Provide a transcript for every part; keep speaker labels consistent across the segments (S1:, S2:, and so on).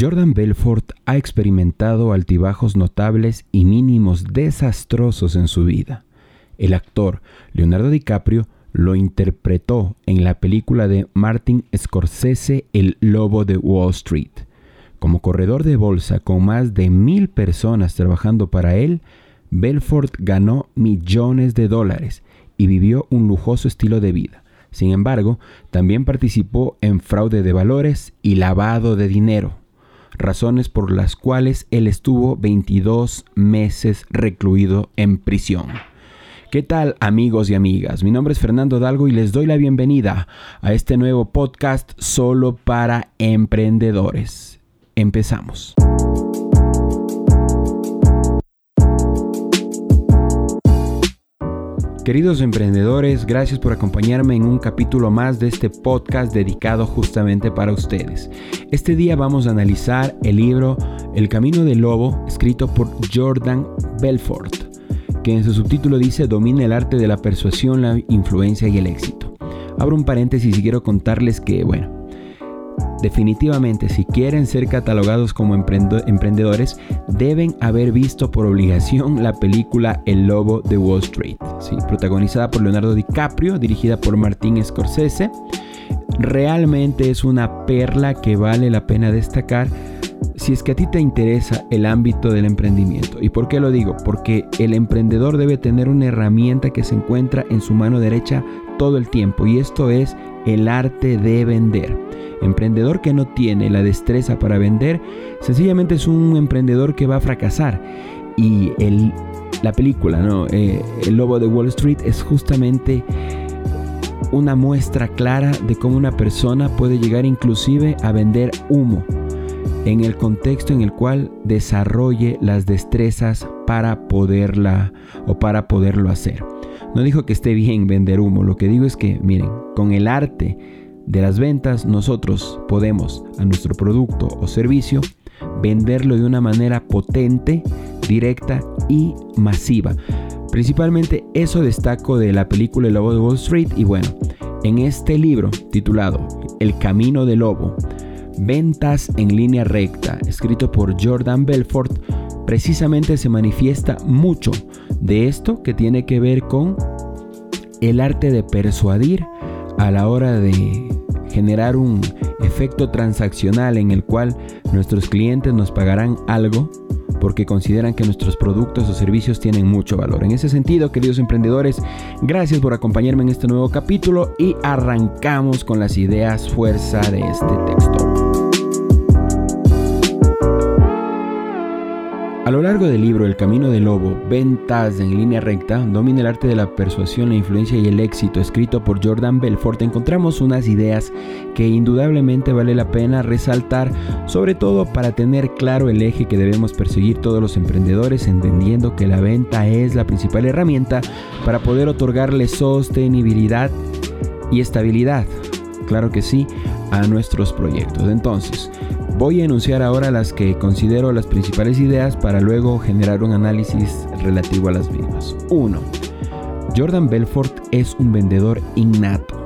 S1: Jordan Belfort ha experimentado altibajos notables y mínimos desastrosos en su vida. El actor Leonardo DiCaprio lo interpretó en la película de Martin Scorsese El Lobo de Wall Street. Como corredor de bolsa con más de mil personas trabajando para él, Belfort ganó millones de dólares y vivió un lujoso estilo de vida. Sin embargo, también participó en fraude de valores y lavado de dinero, razones por las cuales él estuvo 22 meses recluido en prisión. ¿Qué tal amigos y amigas? Mi nombre es Fernando Dalgo y les doy la bienvenida a este nuevo podcast solo para emprendedores. Empezamos. Queridos emprendedores, gracias por acompañarme en un capítulo más de este podcast dedicado justamente para ustedes. Este día vamos a analizar el libro El Camino del Lobo, escrito por Jordan Belfort, que en su subtítulo dice Domina el arte de la persuasión, la influencia y el éxito. Abro un paréntesis y quiero contarles que, bueno, Definitivamente, si quieren ser catalogados como emprendedores, deben haber visto por obligación la película El Lobo de Wall Street, protagonizada por Leonardo DiCaprio, dirigida por Martín Scorsese. Realmente es una perla que vale la pena destacar si es que a ti te interesa el ámbito del emprendimiento. ¿Y por qué lo digo? Porque el emprendedor debe tener una herramienta que se encuentra en su mano derecha todo el tiempo y esto es el arte de vender. Emprendedor que no tiene la destreza para vender, sencillamente es un emprendedor que va a fracasar. Y el, la película, ¿no? Eh, el Lobo de Wall Street es justamente una muestra clara de cómo una persona puede llegar inclusive a vender humo en el contexto en el cual desarrolle las destrezas para poderla o para poderlo hacer. No dijo que esté bien vender humo, lo que digo es que, miren, con el arte de las ventas nosotros podemos a nuestro producto o servicio venderlo de una manera potente, directa y masiva. Principalmente eso destaco de la película El Lobo de Wall Street y bueno, en este libro titulado El Camino del Lobo, Ventas en línea recta, escrito por Jordan Belfort, precisamente se manifiesta mucho de esto que tiene que ver con el arte de persuadir a la hora de generar un efecto transaccional en el cual nuestros clientes nos pagarán algo porque consideran que nuestros productos o servicios tienen mucho valor. En ese sentido, queridos emprendedores, gracias por acompañarme en este nuevo capítulo y arrancamos con las ideas fuerza de este texto. A lo largo del libro El Camino del Lobo, Ventas en línea recta, domina el arte de la persuasión, la influencia y el éxito, escrito por Jordan Belfort, encontramos unas ideas que indudablemente vale la pena resaltar, sobre todo para tener claro el eje que debemos perseguir todos los emprendedores, entendiendo que la venta es la principal herramienta para poder otorgarle sostenibilidad y estabilidad, claro que sí, a nuestros proyectos. Entonces, Voy a enunciar ahora las que considero las principales ideas para luego generar un análisis relativo a las mismas. 1. Jordan Belfort es un vendedor innato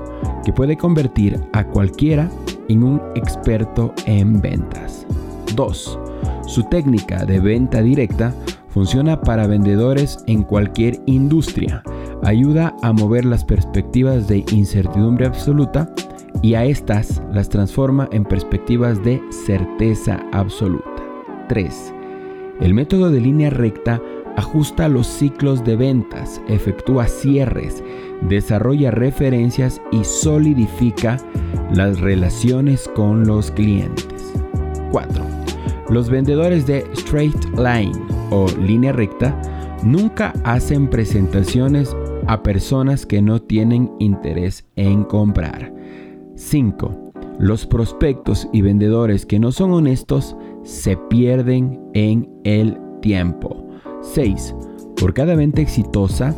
S1: que puede convertir a cualquiera en un experto en ventas. 2. Su técnica de venta directa funciona para vendedores en cualquier industria. Ayuda a mover las perspectivas de incertidumbre absoluta y a estas las transforma en perspectivas de certeza absoluta. 3. El método de línea recta ajusta los ciclos de ventas, efectúa cierres, desarrolla referencias y solidifica las relaciones con los clientes. 4. Los vendedores de straight line o línea recta nunca hacen presentaciones a personas que no tienen interés en comprar. 5. Los prospectos y vendedores que no son honestos se pierden en el tiempo. 6. Por cada venta exitosa,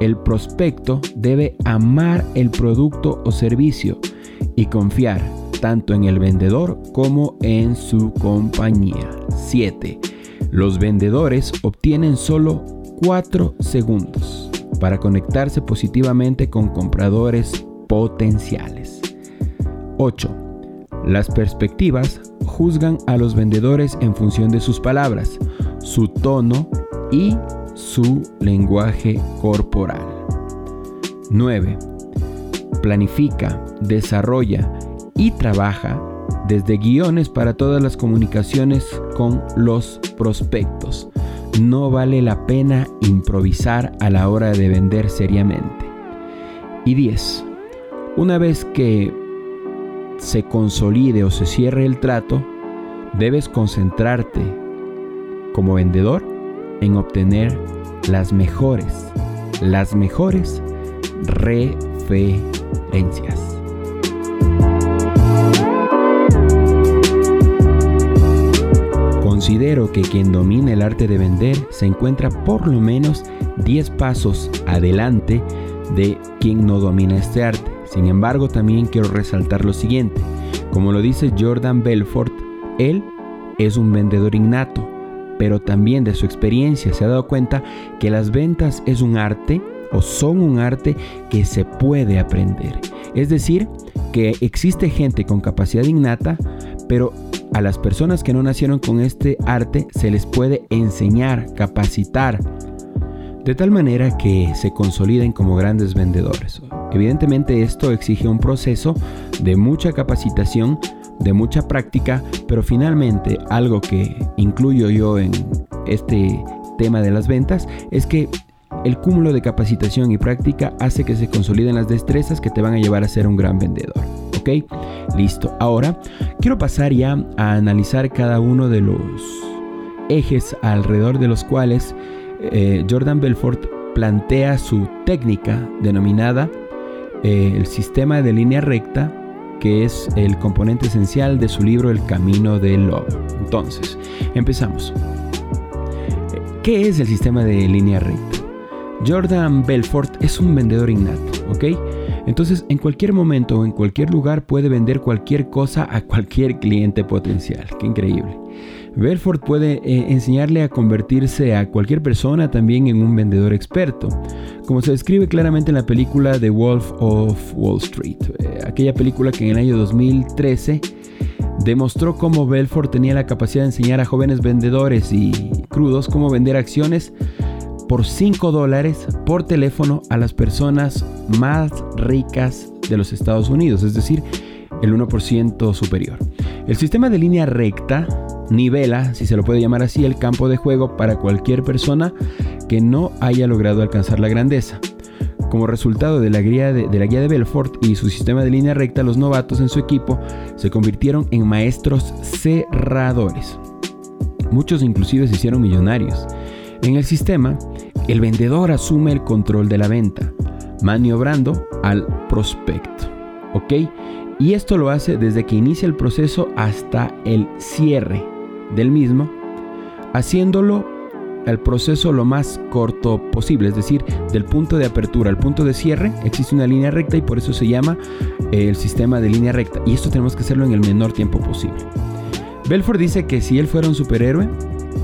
S1: el prospecto debe amar el producto o servicio y confiar tanto en el vendedor como en su compañía. 7. Los vendedores obtienen solo 4 segundos para conectarse positivamente con compradores potenciales. 8. Las perspectivas juzgan a los vendedores en función de sus palabras, su tono y su lenguaje corporal. 9. Planifica, desarrolla y trabaja desde guiones para todas las comunicaciones con los prospectos. No vale la pena improvisar a la hora de vender seriamente. Y 10. Una vez que se consolide o se cierre el trato, debes concentrarte como vendedor en obtener las mejores, las mejores referencias. Considero que quien domina el arte de vender se encuentra por lo menos 10 pasos adelante de quien no domina este arte. Sin embargo, también quiero resaltar lo siguiente. Como lo dice Jordan Belfort, él es un vendedor innato, pero también de su experiencia se ha dado cuenta que las ventas es un arte o son un arte que se puede aprender. Es decir, que existe gente con capacidad innata, pero a las personas que no nacieron con este arte se les puede enseñar, capacitar, de tal manera que se consoliden como grandes vendedores. Evidentemente esto exige un proceso de mucha capacitación, de mucha práctica, pero finalmente algo que incluyo yo en este tema de las ventas es que el cúmulo de capacitación y práctica hace que se consoliden las destrezas que te van a llevar a ser un gran vendedor. ¿Ok? Listo. Ahora quiero pasar ya a analizar cada uno de los ejes alrededor de los cuales eh, Jordan Belfort plantea su técnica denominada eh, el sistema de línea recta, que es el componente esencial de su libro El Camino del Lobo. Entonces, empezamos. ¿Qué es el sistema de línea recta? Jordan Belfort es un vendedor innato, ¿ok? Entonces, en cualquier momento o en cualquier lugar puede vender cualquier cosa a cualquier cliente potencial. Qué increíble. Belfort puede eh, enseñarle a convertirse a cualquier persona también en un vendedor experto, como se describe claramente en la película The Wolf of Wall Street, eh, aquella película que en el año 2013 demostró cómo Belfort tenía la capacidad de enseñar a jóvenes vendedores y crudos cómo vender acciones por 5 dólares por teléfono a las personas más ricas de los Estados Unidos, es decir, el 1% superior. El sistema de línea recta nivela, si se lo puede llamar así, el campo de juego para cualquier persona que no haya logrado alcanzar la grandeza. Como resultado de la, guía de, la guía de Belfort y su sistema de línea recta, los novatos en su equipo se convirtieron en maestros cerradores. Muchos inclusive se hicieron millonarios. En el sistema, el vendedor asume el control de la venta, maniobrando al prospecto. ¿Ok? Y esto lo hace desde que inicia el proceso hasta el cierre del mismo, haciéndolo el proceso lo más corto posible, es decir, del punto de apertura al punto de cierre existe una línea recta y por eso se llama eh, el sistema de línea recta. Y esto tenemos que hacerlo en el menor tiempo posible. Belfort dice que si él fuera un superhéroe,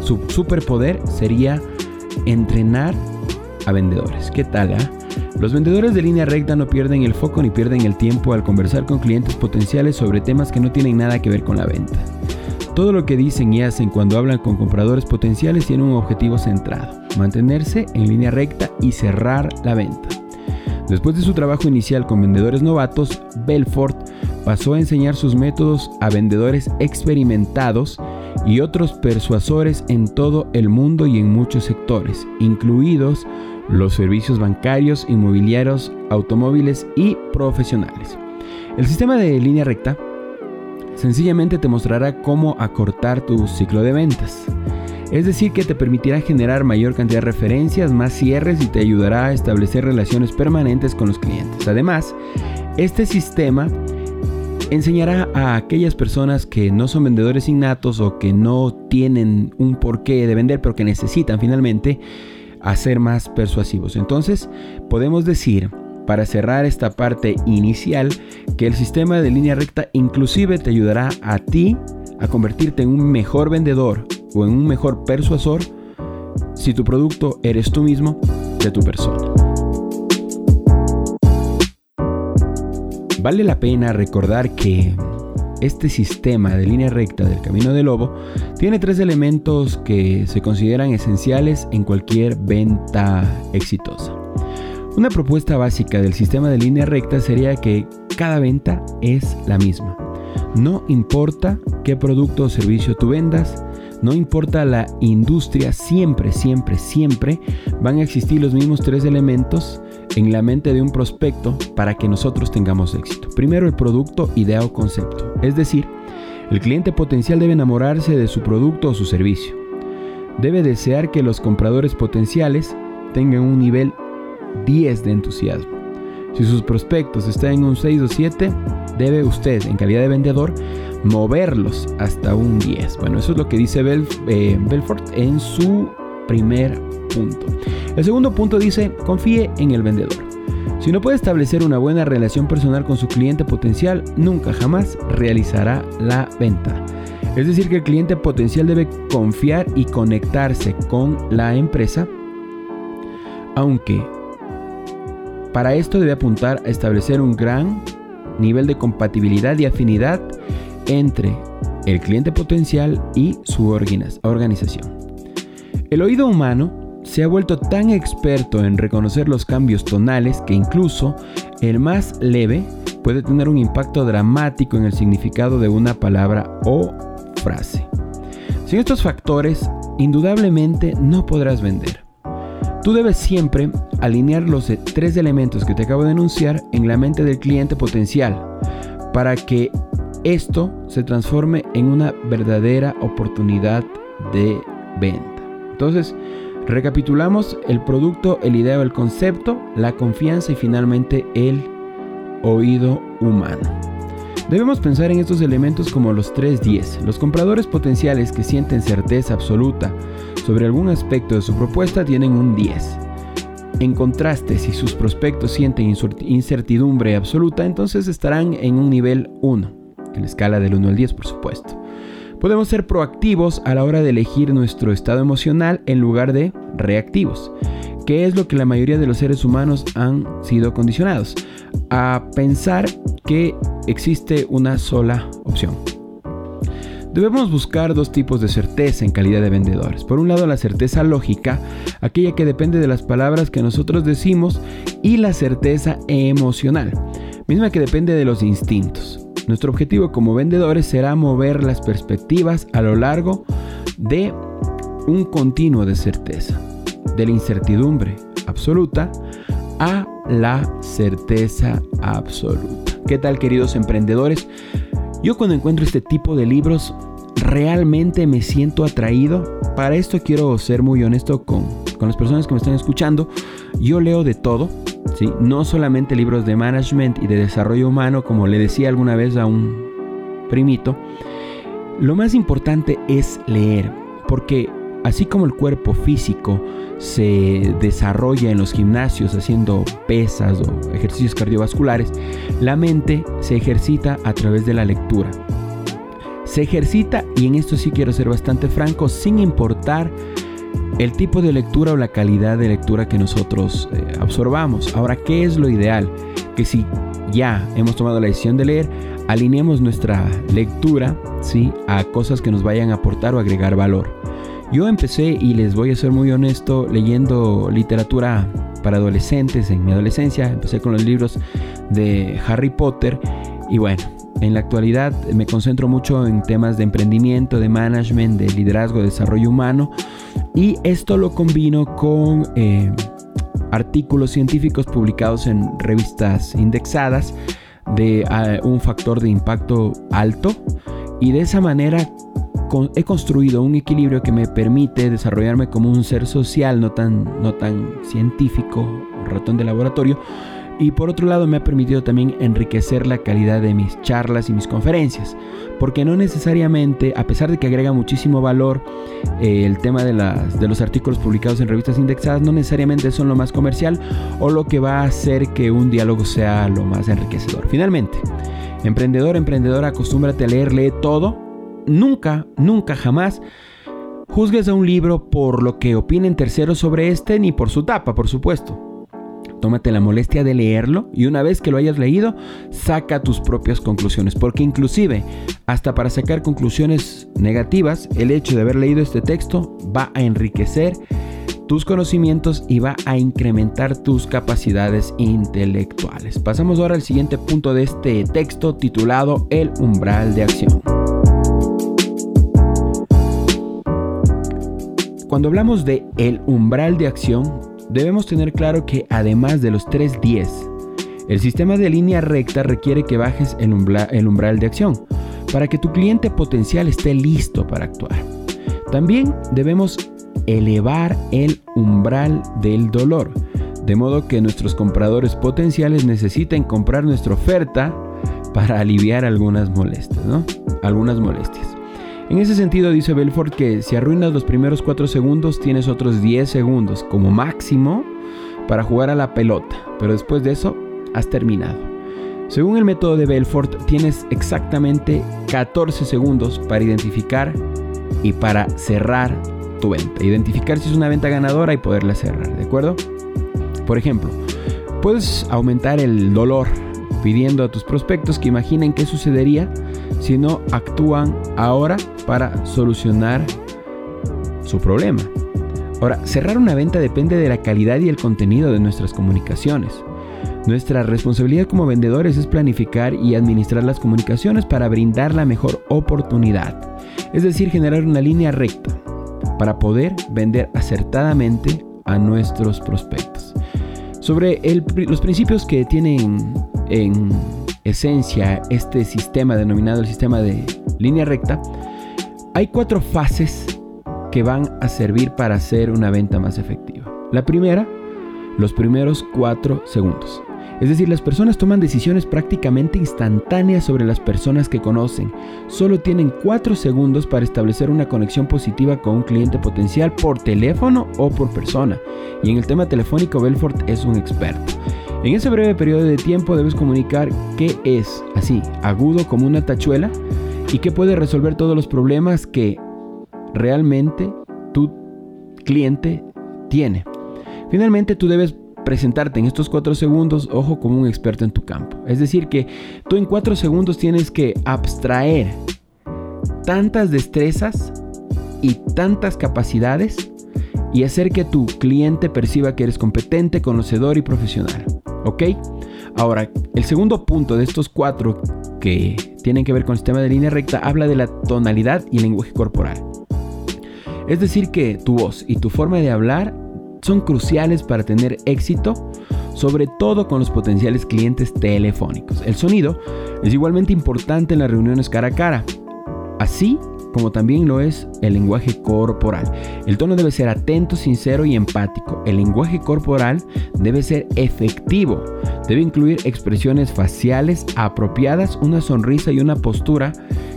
S1: su superpoder sería entrenar a vendedores. ¿Qué tal? Ah? Los vendedores de línea recta no pierden el foco ni pierden el tiempo al conversar con clientes potenciales sobre temas que no tienen nada que ver con la venta. Todo lo que dicen y hacen cuando hablan con compradores potenciales tiene un objetivo centrado, mantenerse en línea recta y cerrar la venta. Después de su trabajo inicial con vendedores novatos, Belfort pasó a enseñar sus métodos a vendedores experimentados y otros persuasores en todo el mundo y en muchos sectores, incluidos los servicios bancarios, inmobiliarios, automóviles y profesionales. El sistema de línea recta sencillamente te mostrará cómo acortar tu ciclo de ventas. Es decir, que te permitirá generar mayor cantidad de referencias, más cierres y te ayudará a establecer relaciones permanentes con los clientes. Además, este sistema enseñará a aquellas personas que no son vendedores innatos o que no tienen un porqué de vender, pero que necesitan finalmente a ser más persuasivos. Entonces, podemos decir, para cerrar esta parte inicial, que el sistema de línea recta inclusive te ayudará a ti a convertirte en un mejor vendedor o en un mejor persuasor si tu producto eres tú mismo de tu persona. Vale la pena recordar que este sistema de línea recta del camino del lobo tiene tres elementos que se consideran esenciales en cualquier venta exitosa. Una propuesta básica del sistema de línea recta sería que cada venta es la misma. No importa qué producto o servicio tú vendas, no importa la industria, siempre, siempre, siempre van a existir los mismos tres elementos en la mente de un prospecto para que nosotros tengamos éxito. Primero el producto, idea o concepto. Es decir, el cliente potencial debe enamorarse de su producto o su servicio. Debe desear que los compradores potenciales tengan un nivel 10 de entusiasmo. Si sus prospectos están en un 6 o 7, debe usted, en calidad de vendedor, moverlos hasta un 10. Bueno, eso es lo que dice eh, Belfort en su primer punto. El segundo punto dice, confíe en el vendedor. Si no puede establecer una buena relación personal con su cliente potencial, nunca jamás realizará la venta. Es decir, que el cliente potencial debe confiar y conectarse con la empresa, aunque para esto debe apuntar a establecer un gran nivel de compatibilidad y afinidad entre el cliente potencial y su organización. El oído humano se ha vuelto tan experto en reconocer los cambios tonales que incluso el más leve puede tener un impacto dramático en el significado de una palabra o frase. Sin estos factores, indudablemente no podrás vender. Tú debes siempre alinear los tres elementos que te acabo de enunciar en la mente del cliente potencial para que esto se transforme en una verdadera oportunidad de venta. Entonces, recapitulamos el producto, el idea el concepto, la confianza y finalmente el oído humano. Debemos pensar en estos elementos como los 310. Los compradores potenciales que sienten certeza absoluta sobre algún aspecto de su propuesta tienen un 10. En contraste, si sus prospectos sienten incertidumbre absoluta, entonces estarán en un nivel 1 en la escala del 1 al 10 por supuesto. Podemos ser proactivos a la hora de elegir nuestro estado emocional en lugar de reactivos, que es lo que la mayoría de los seres humanos han sido condicionados, a pensar que existe una sola opción. Debemos buscar dos tipos de certeza en calidad de vendedores. Por un lado, la certeza lógica, aquella que depende de las palabras que nosotros decimos, y la certeza emocional, misma que depende de los instintos. Nuestro objetivo como vendedores será mover las perspectivas a lo largo de un continuo de certeza, de la incertidumbre absoluta a la certeza absoluta. ¿Qué tal queridos emprendedores? Yo cuando encuentro este tipo de libros realmente me siento atraído. Para esto quiero ser muy honesto con, con las personas que me están escuchando. Yo leo de todo, no solamente libros de management y de desarrollo humano, como le decía alguna vez a un primito. Lo más importante es leer, porque así como el cuerpo físico se desarrolla en los gimnasios haciendo pesas o ejercicios cardiovasculares, la mente se ejercita a través de la lectura. Se ejercita, y en esto sí quiero ser bastante franco, sin importar el tipo de lectura o la calidad de lectura que nosotros eh, absorbamos. Ahora, ¿qué es lo ideal? Que si ya hemos tomado la decisión de leer, alineemos nuestra lectura ¿sí? a cosas que nos vayan a aportar o agregar valor. Yo empecé, y les voy a ser muy honesto, leyendo literatura para adolescentes en mi adolescencia. Empecé con los libros de Harry Potter. Y bueno, en la actualidad me concentro mucho en temas de emprendimiento, de management, de liderazgo, de desarrollo humano. Y esto lo combino con eh, artículos científicos publicados en revistas indexadas de ah, un factor de impacto alto. Y de esa manera he construido un equilibrio que me permite desarrollarme como un ser social, no tan, no tan científico, ratón de laboratorio, y por otro lado me ha permitido también enriquecer la calidad de mis charlas y mis conferencias, porque no necesariamente, a pesar de que agrega muchísimo valor eh, el tema de, las, de los artículos publicados en revistas indexadas, no necesariamente son lo más comercial o lo que va a hacer que un diálogo sea lo más enriquecedor. Finalmente, emprendedor, emprendedora, acostúmbrate a leer, lee todo, nunca, nunca, jamás juzgues a un libro por lo que opinen terceros sobre este ni por su tapa, por supuesto Tómate la molestia de leerlo y una vez que lo hayas leído, saca tus propias conclusiones. Porque inclusive, hasta para sacar conclusiones negativas, el hecho de haber leído este texto va a enriquecer tus conocimientos y va a incrementar tus capacidades intelectuales. Pasamos ahora al siguiente punto de este texto titulado El umbral de acción. Cuando hablamos de el umbral de acción, debemos tener claro que además de los 3.10, el sistema de línea recta requiere que bajes el, el umbral de acción para que tu cliente potencial esté listo para actuar. También debemos elevar el umbral del dolor, de modo que nuestros compradores potenciales necesiten comprar nuestra oferta para aliviar algunas molestias, ¿no? Algunas molestias. En ese sentido dice Belfort que si arruinas los primeros 4 segundos tienes otros 10 segundos como máximo para jugar a la pelota, pero después de eso has terminado. Según el método de Belfort tienes exactamente 14 segundos para identificar y para cerrar tu venta. Identificar si es una venta ganadora y poderla cerrar, ¿de acuerdo? Por ejemplo, puedes aumentar el dolor pidiendo a tus prospectos que imaginen qué sucedería si no actúan ahora para solucionar su problema. Ahora, cerrar una venta depende de la calidad y el contenido de nuestras comunicaciones. Nuestra responsabilidad como vendedores es planificar y administrar las comunicaciones para brindar la mejor oportunidad, es decir, generar una línea recta para poder vender acertadamente a nuestros prospectos. Sobre los principios que tienen en esencia este sistema denominado el sistema de línea recta, hay cuatro fases que van a servir para hacer una venta más efectiva. La primera, los primeros cuatro segundos. Es decir, las personas toman decisiones prácticamente instantáneas sobre las personas que conocen. Solo tienen 4 segundos para establecer una conexión positiva con un cliente potencial por teléfono o por persona. Y en el tema telefónico, Belfort es un experto. En ese breve periodo de tiempo debes comunicar qué es, así, agudo como una tachuela, y qué puede resolver todos los problemas que realmente tu cliente tiene. Finalmente, tú debes presentarte en estos cuatro segundos, ojo, como un experto en tu campo. Es decir, que tú en cuatro segundos tienes que abstraer tantas destrezas y tantas capacidades y hacer que tu cliente perciba que eres competente, conocedor y profesional. ¿Ok? Ahora, el segundo punto de estos cuatro que tienen que ver con el sistema de línea recta habla de la tonalidad y lenguaje corporal. Es decir, que tu voz y tu forma de hablar son cruciales para tener éxito, sobre todo con los potenciales clientes telefónicos. El sonido es igualmente importante en las reuniones cara a cara, así como también lo es el lenguaje corporal. El tono debe ser atento, sincero y empático. El lenguaje corporal debe ser efectivo. Debe incluir expresiones faciales apropiadas, una sonrisa y una postura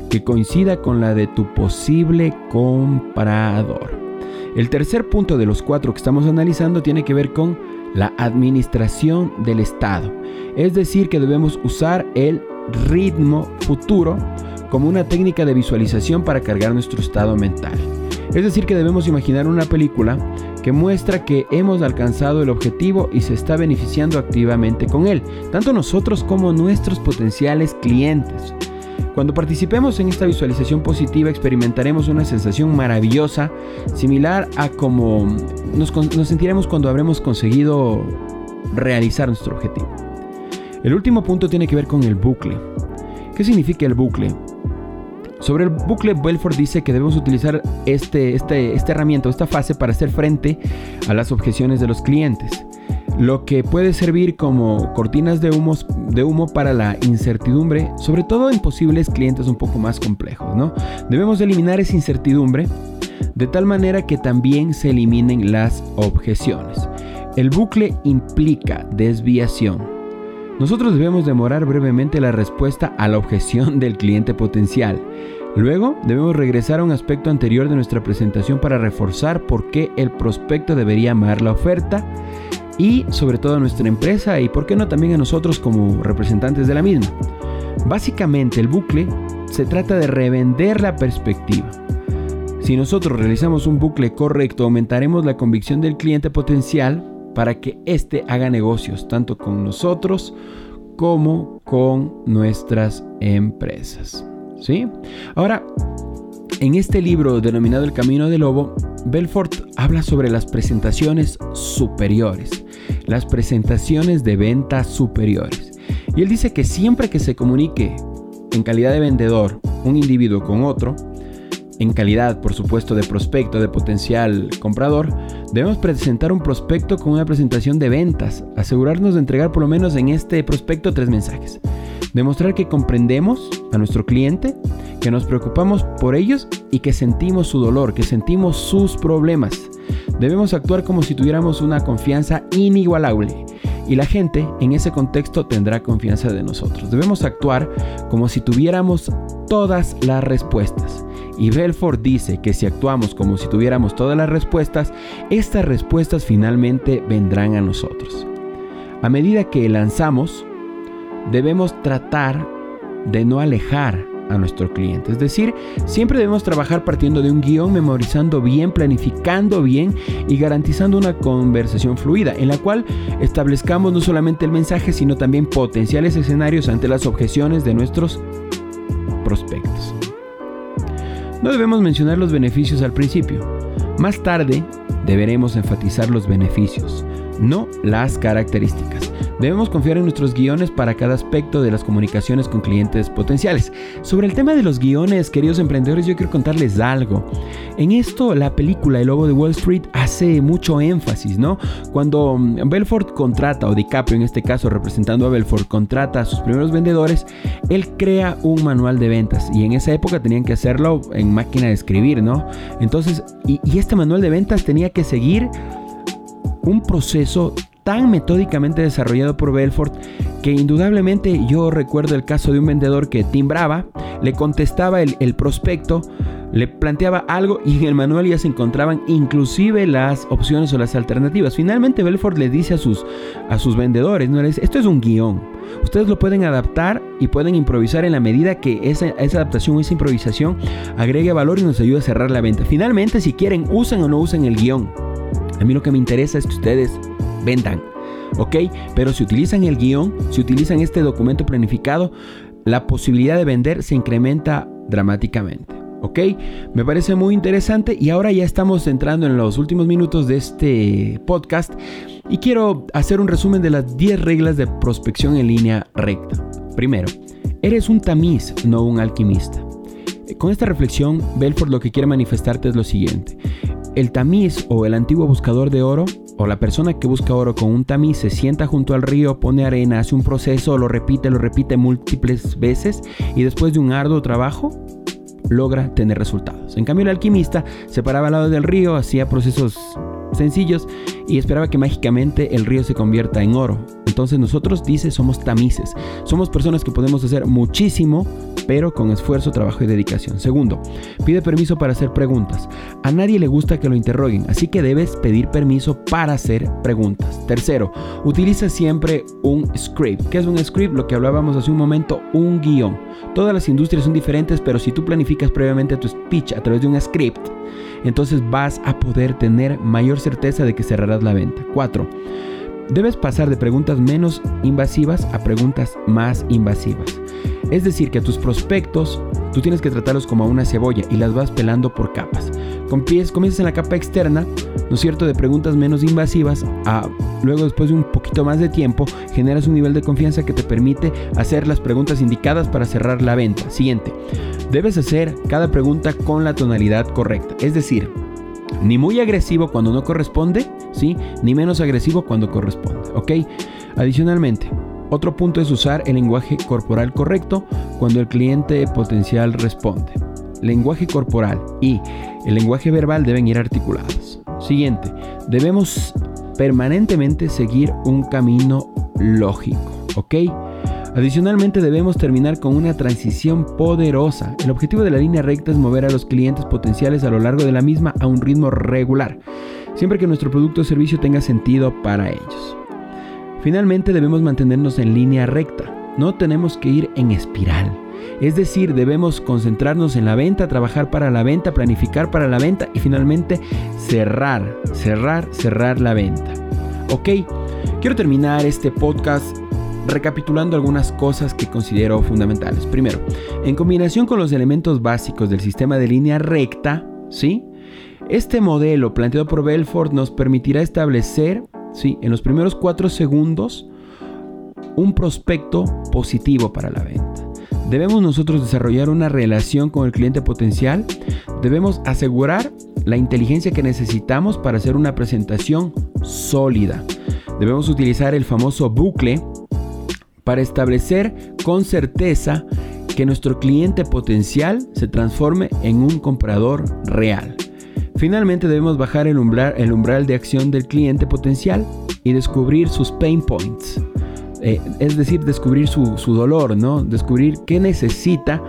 S1: que coincida con la de tu posible comprador. El tercer punto de los cuatro que estamos analizando tiene que ver con la administración del Estado. Es decir, que debemos usar el ritmo futuro como una técnica de visualización para cargar nuestro estado mental. Es decir, que debemos imaginar una película que muestra que hemos alcanzado el objetivo y se está beneficiando activamente con él, tanto nosotros como nuestros potenciales clientes. Cuando participemos en esta visualización positiva experimentaremos una sensación maravillosa, similar a como nos, sentiremos cuando habremos conseguido realizar nuestro objetivo. El último punto tiene que ver con el bucle. ¿Qué significa el bucle? Sobre el bucle, Belfort dice que debemos utilizar este, este, esta herramienta esta fase para hacer frente a las objeciones de los clientes lo que puede servir como cortinas de, de humo para la incertidumbre, sobre todo en posibles clientes un poco más complejos. ¿no? Debemos eliminar esa incertidumbre de tal manera que también se eliminen las objeciones. El bucle implica desviación. Nosotros debemos demorar brevemente la respuesta a la objeción del cliente potencial. Luego debemos regresar a un aspecto anterior de nuestra presentación para reforzar por qué el prospecto debería amar la oferta y sobre todo a nuestra empresa y por qué no también a nosotros como representantes de la misma. Básicamente el bucle se trata de revender la perspectiva. Si nosotros realizamos un bucle correcto, aumentaremos la convicción del cliente potencial para que éste haga negocios tanto con nosotros como con nuestras empresas. ¿Sí? Ahora, en este libro denominado El Camino del Lobo, Belfort habla sobre las presentaciones superiores, las presentaciones de venta superiores. Y él dice que siempre que se comunique en calidad de vendedor un individuo con otro, en calidad, por supuesto, de prospecto, de potencial comprador, debemos presentar un prospecto con una presentación de ventas, asegurarnos de entregar por lo menos en este prospecto tres mensajes. Demostrar que comprendemos a nuestro cliente, que nos preocupamos por ellos y que sentimos su dolor, que sentimos sus problemas. Debemos actuar como si tuviéramos una confianza inigualable y la gente en ese contexto tendrá confianza de nosotros. Debemos actuar como si tuviéramos todas las respuestas. Y Belfort dice que si actuamos como si tuviéramos todas las respuestas, estas respuestas finalmente vendrán a nosotros. A medida que lanzamos, debemos tratar de no alejar a nuestro cliente. Es decir, siempre debemos trabajar partiendo de un guion, memorizando bien, planificando bien y garantizando una conversación fluida en la cual establezcamos no solamente el mensaje, sino también potenciales escenarios ante las objeciones de nuestros prospectos. No debemos mencionar los beneficios al principio. Más tarde deberemos enfatizar los beneficios, no las características. Debemos confiar en nuestros guiones para cada aspecto de las comunicaciones con clientes potenciales. Sobre el tema de los guiones, queridos emprendedores, yo quiero contarles algo. En esto, la película El Lobo de Wall Street hace mucho énfasis, ¿no? Cuando mm, Belfort contrata, o DiCaprio en este caso representando a Belfort, contrata a sus primeros vendedores, él crea un manual de ventas y en esa época tenían que hacerlo en máquina de escribir, ¿no? Entonces, y, y este manual de ventas tenía que seguir un proceso tan metódicamente desarrollado por Belfort que indudablemente yo recuerdo el caso de un vendedor que timbraba, le contestaba el, prospecto, le planteaba algo y en el manual ya se encontraban inclusive las opciones o las alternativas. Finalmente Belfort le dice a sus, a sus vendedores, ¿no? esto es un guion. Ustedes lo pueden adaptar y pueden improvisar en la medida que esa, esa adaptación esa improvisación agregue valor y nos ayude a cerrar la venta. Finalmente, si quieren, usen o no usen el guion. A mí lo que me interesa es que ustedes vendan. ¿Ok? Pero si utilizan el guion, si utilizan este documento planificado, la posibilidad de vender se incrementa dramáticamente. ¿Ok? Me parece muy interesante y ahora ya estamos entrando en los últimos minutos de este podcast y quiero hacer un resumen de las 10 reglas de prospección en línea recta. Primero, eres un tamiz, no un alquimista. Con esta reflexión, Belfort lo que quiere manifestarte es lo siguiente. El tamiz o el antiguo buscador de oro o la persona que busca oro con un tamiz se sienta junto al río, pone arena, hace un proceso, lo repite, lo repite múltiples veces y después de un arduo trabajo logra tener resultados. En cambio el alquimista se paraba al lado del río, hacía procesos sencillos y esperaba que mágicamente el río se convierta en oro. Entonces nosotros, dice, somos tamices. Somos personas que podemos hacer muchísimo pero con esfuerzo, trabajo y dedicación. Segundo, pide permiso para hacer preguntas. A nadie le gusta que lo interroguen, así que debes pedir permiso para hacer preguntas. Tercero, utiliza siempre un script. ¿Qué es un script? Lo que hablábamos hace un momento, un guion. Todas las industrias son diferentes, pero si tú planificas previamente tu speech a través de un script, entonces vas a poder tener mayor certeza de que cerrarás la venta. Cuatro, Debes pasar de preguntas menos invasivas a preguntas más invasivas. Es decir, que a tus prospectos tú tienes que tratarlos como a una cebolla y las vas pelando por capas. Comienzas en la capa externa, ¿no es cierto?, de preguntas menos invasivas, a luego después de un poquito más de tiempo generas un nivel de confianza que te permite hacer las preguntas indicadas para cerrar la venta. Siguiente, debes hacer cada pregunta con la tonalidad correcta, es decir, ni muy agresivo cuando no corresponde, ¿sí? Ni menos agresivo cuando corresponde, ¿ok? Adicionalmente, otro punto es usar el lenguaje corporal correcto cuando el cliente potencial responde. Lenguaje corporal y el lenguaje verbal deben ir articulados. Siguiente, debemos permanentemente seguir un camino lógico, ¿ok? Adicionalmente debemos terminar con una transición poderosa. El objetivo de la línea recta es mover a los clientes potenciales a lo largo de la misma a un ritmo regular, siempre que nuestro producto o servicio tenga sentido para ellos. Finalmente debemos mantenernos en línea recta, no tenemos que ir en espiral. Es decir, debemos concentrarnos en la venta, trabajar para la venta, planificar para la venta y finalmente cerrar, cerrar, cerrar la venta. Ok, quiero terminar este podcast recapitulando algunas cosas que considero fundamentales. Primero, en combinación con los elementos básicos del sistema de línea recta, ¿sí? Este modelo planteado por Belfort nos permitirá establecer, ¿sí? en los primeros cuatro segundos, un prospecto positivo para la venta. Debemos nosotros desarrollar una relación con el cliente potencial. Debemos asegurar la inteligencia que necesitamos para hacer una presentación sólida. Debemos utilizar el famoso bucle para establecer con certeza que nuestro cliente potencial se transforme en un comprador real. Finalmente debemos bajar el umbral, el umbral de acción del cliente potencial y descubrir sus pain points. Eh, es decir, descubrir su, su dolor, ¿no? Descubrir qué necesita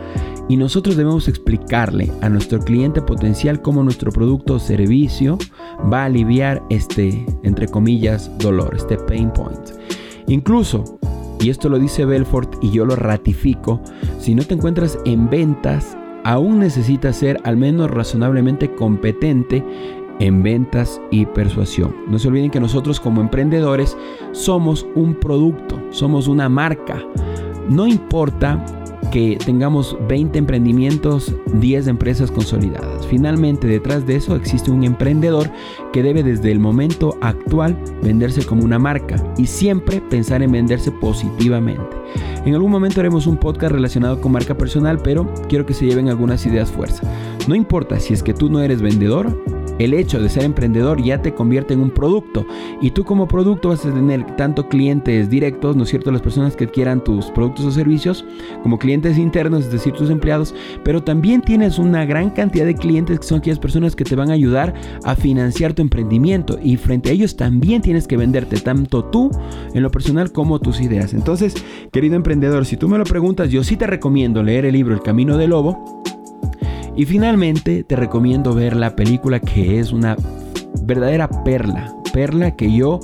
S1: y nosotros debemos explicarle a nuestro cliente potencial cómo nuestro producto o servicio va a aliviar este, entre comillas, dolor, este pain point. Incluso, y esto lo dice Belfort y yo lo ratifico, si no te encuentras en ventas, aún necesitas ser al menos razonablemente competente en ventas y persuasión. No se olviden que nosotros como emprendedores somos un producto, somos una marca. No importa que tengamos 20 emprendimientos, 10 empresas consolidadas. Finalmente, detrás de eso existe un emprendedor que debe desde el momento actual venderse como una marca y siempre pensar en venderse positivamente. En algún momento haremos un podcast relacionado con marca personal, pero quiero que se lleven algunas ideas fuerza. No importa si es que tú no eres vendedor el hecho de ser emprendedor ya te convierte en un producto y tú como producto vas a tener tanto clientes directos, ¿no es cierto? Las personas que adquieran tus productos o servicios, como clientes internos, es decir, tus empleados, pero también tienes una gran cantidad de clientes que son aquellas personas que te van a ayudar a financiar tu emprendimiento y frente a ellos también tienes que venderte tanto tú en lo personal como tus ideas. Entonces, querido emprendedor, si tú me lo preguntas, yo sí te recomiendo leer el libro El Camino del Lobo y finalmente te recomiendo ver la película que es una verdadera perla, perla que yo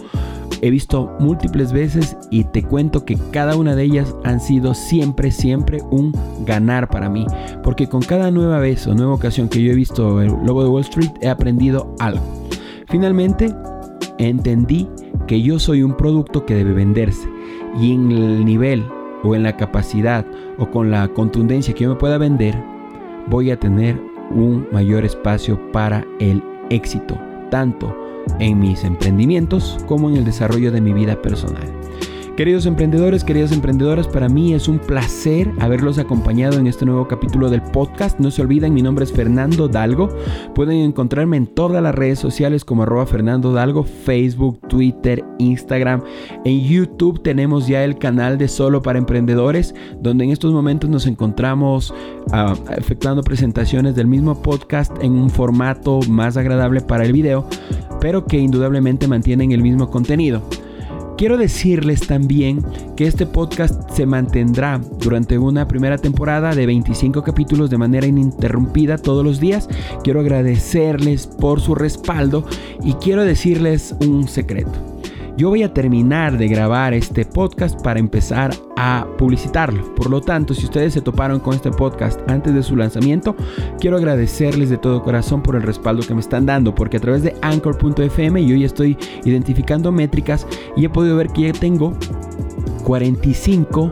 S1: he visto múltiples veces y te cuento que cada una de ellas han sido siempre, siempre un ganar para mí. Porque con cada nueva vez o nueva ocasión que yo he visto el Lobo de Wall Street he aprendido algo. Finalmente entendí que yo soy un producto que debe venderse y en el nivel o en la capacidad o con la contundencia que yo me pueda vender, voy a tener un mayor espacio para el éxito, tanto en mis emprendimientos como en el desarrollo de mi vida personal. Queridos emprendedores, queridas emprendedoras, para mí es un placer haberlos acompañado en este nuevo capítulo del podcast. No se olviden, mi nombre es Fernando Dalgo. Pueden encontrarme en todas las redes sociales como arroba Fernando Dalgo, Facebook, Twitter, Instagram. En YouTube tenemos ya el canal de Solo para Emprendedores, donde en estos momentos nos encontramos uh, efectuando presentaciones del mismo podcast en un formato más agradable para el video, pero que indudablemente mantienen el mismo contenido. Quiero decirles también que este podcast se mantendrá durante una primera temporada de 25 capítulos de manera ininterrumpida todos los días. Quiero agradecerles por su respaldo y quiero decirles un secreto. Yo voy a terminar de grabar este podcast para empezar a publicitarlo. Por lo tanto, si ustedes se toparon con este podcast antes de su lanzamiento, quiero agradecerles de todo corazón por el respaldo que me están dando, porque a través de anchor.fm yo ya estoy identificando métricas y he podido ver que ya tengo 45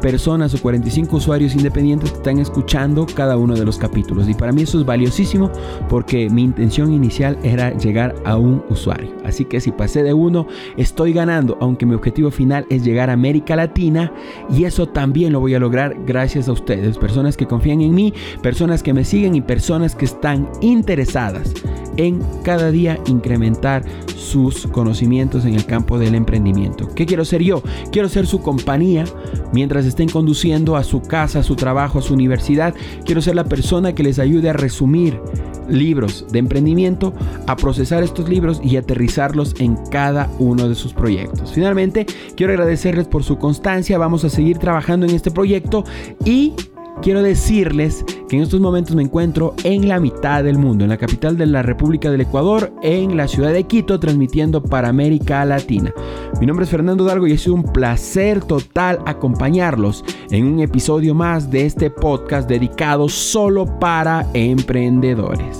S1: personas o 45 usuarios independientes que están escuchando cada uno de los capítulos. Y para mí eso es valiosísimo porque mi intención inicial era llegar a un usuario. Así que si pasé de uno, estoy ganando, aunque mi objetivo final es llegar a América Latina y eso también lo voy a lograr gracias a ustedes, personas que confían en mí, personas que me siguen y personas que están interesadas en cada día incrementar sus conocimientos en el campo del emprendimiento. ¿Qué quiero ser yo? Quiero ser su compañía mientras estén conduciendo a su casa, a su trabajo, a su universidad. Quiero ser la persona que les ayude a resumir libros de emprendimiento, a procesar estos libros y aterrizarlos en cada uno de sus proyectos. Finalmente, quiero agradecerles por su constancia. Vamos a seguir trabajando en este proyecto y quiero decirles que en estos momentos me encuentro en la mitad del mundo, en la capital de la República del Ecuador, en la ciudad de Quito, transmitiendo para América Latina. Mi nombre es Fernando Dalgo y es un placer total acompañarlos en un episodio más de este podcast dedicado solo para emprendedores.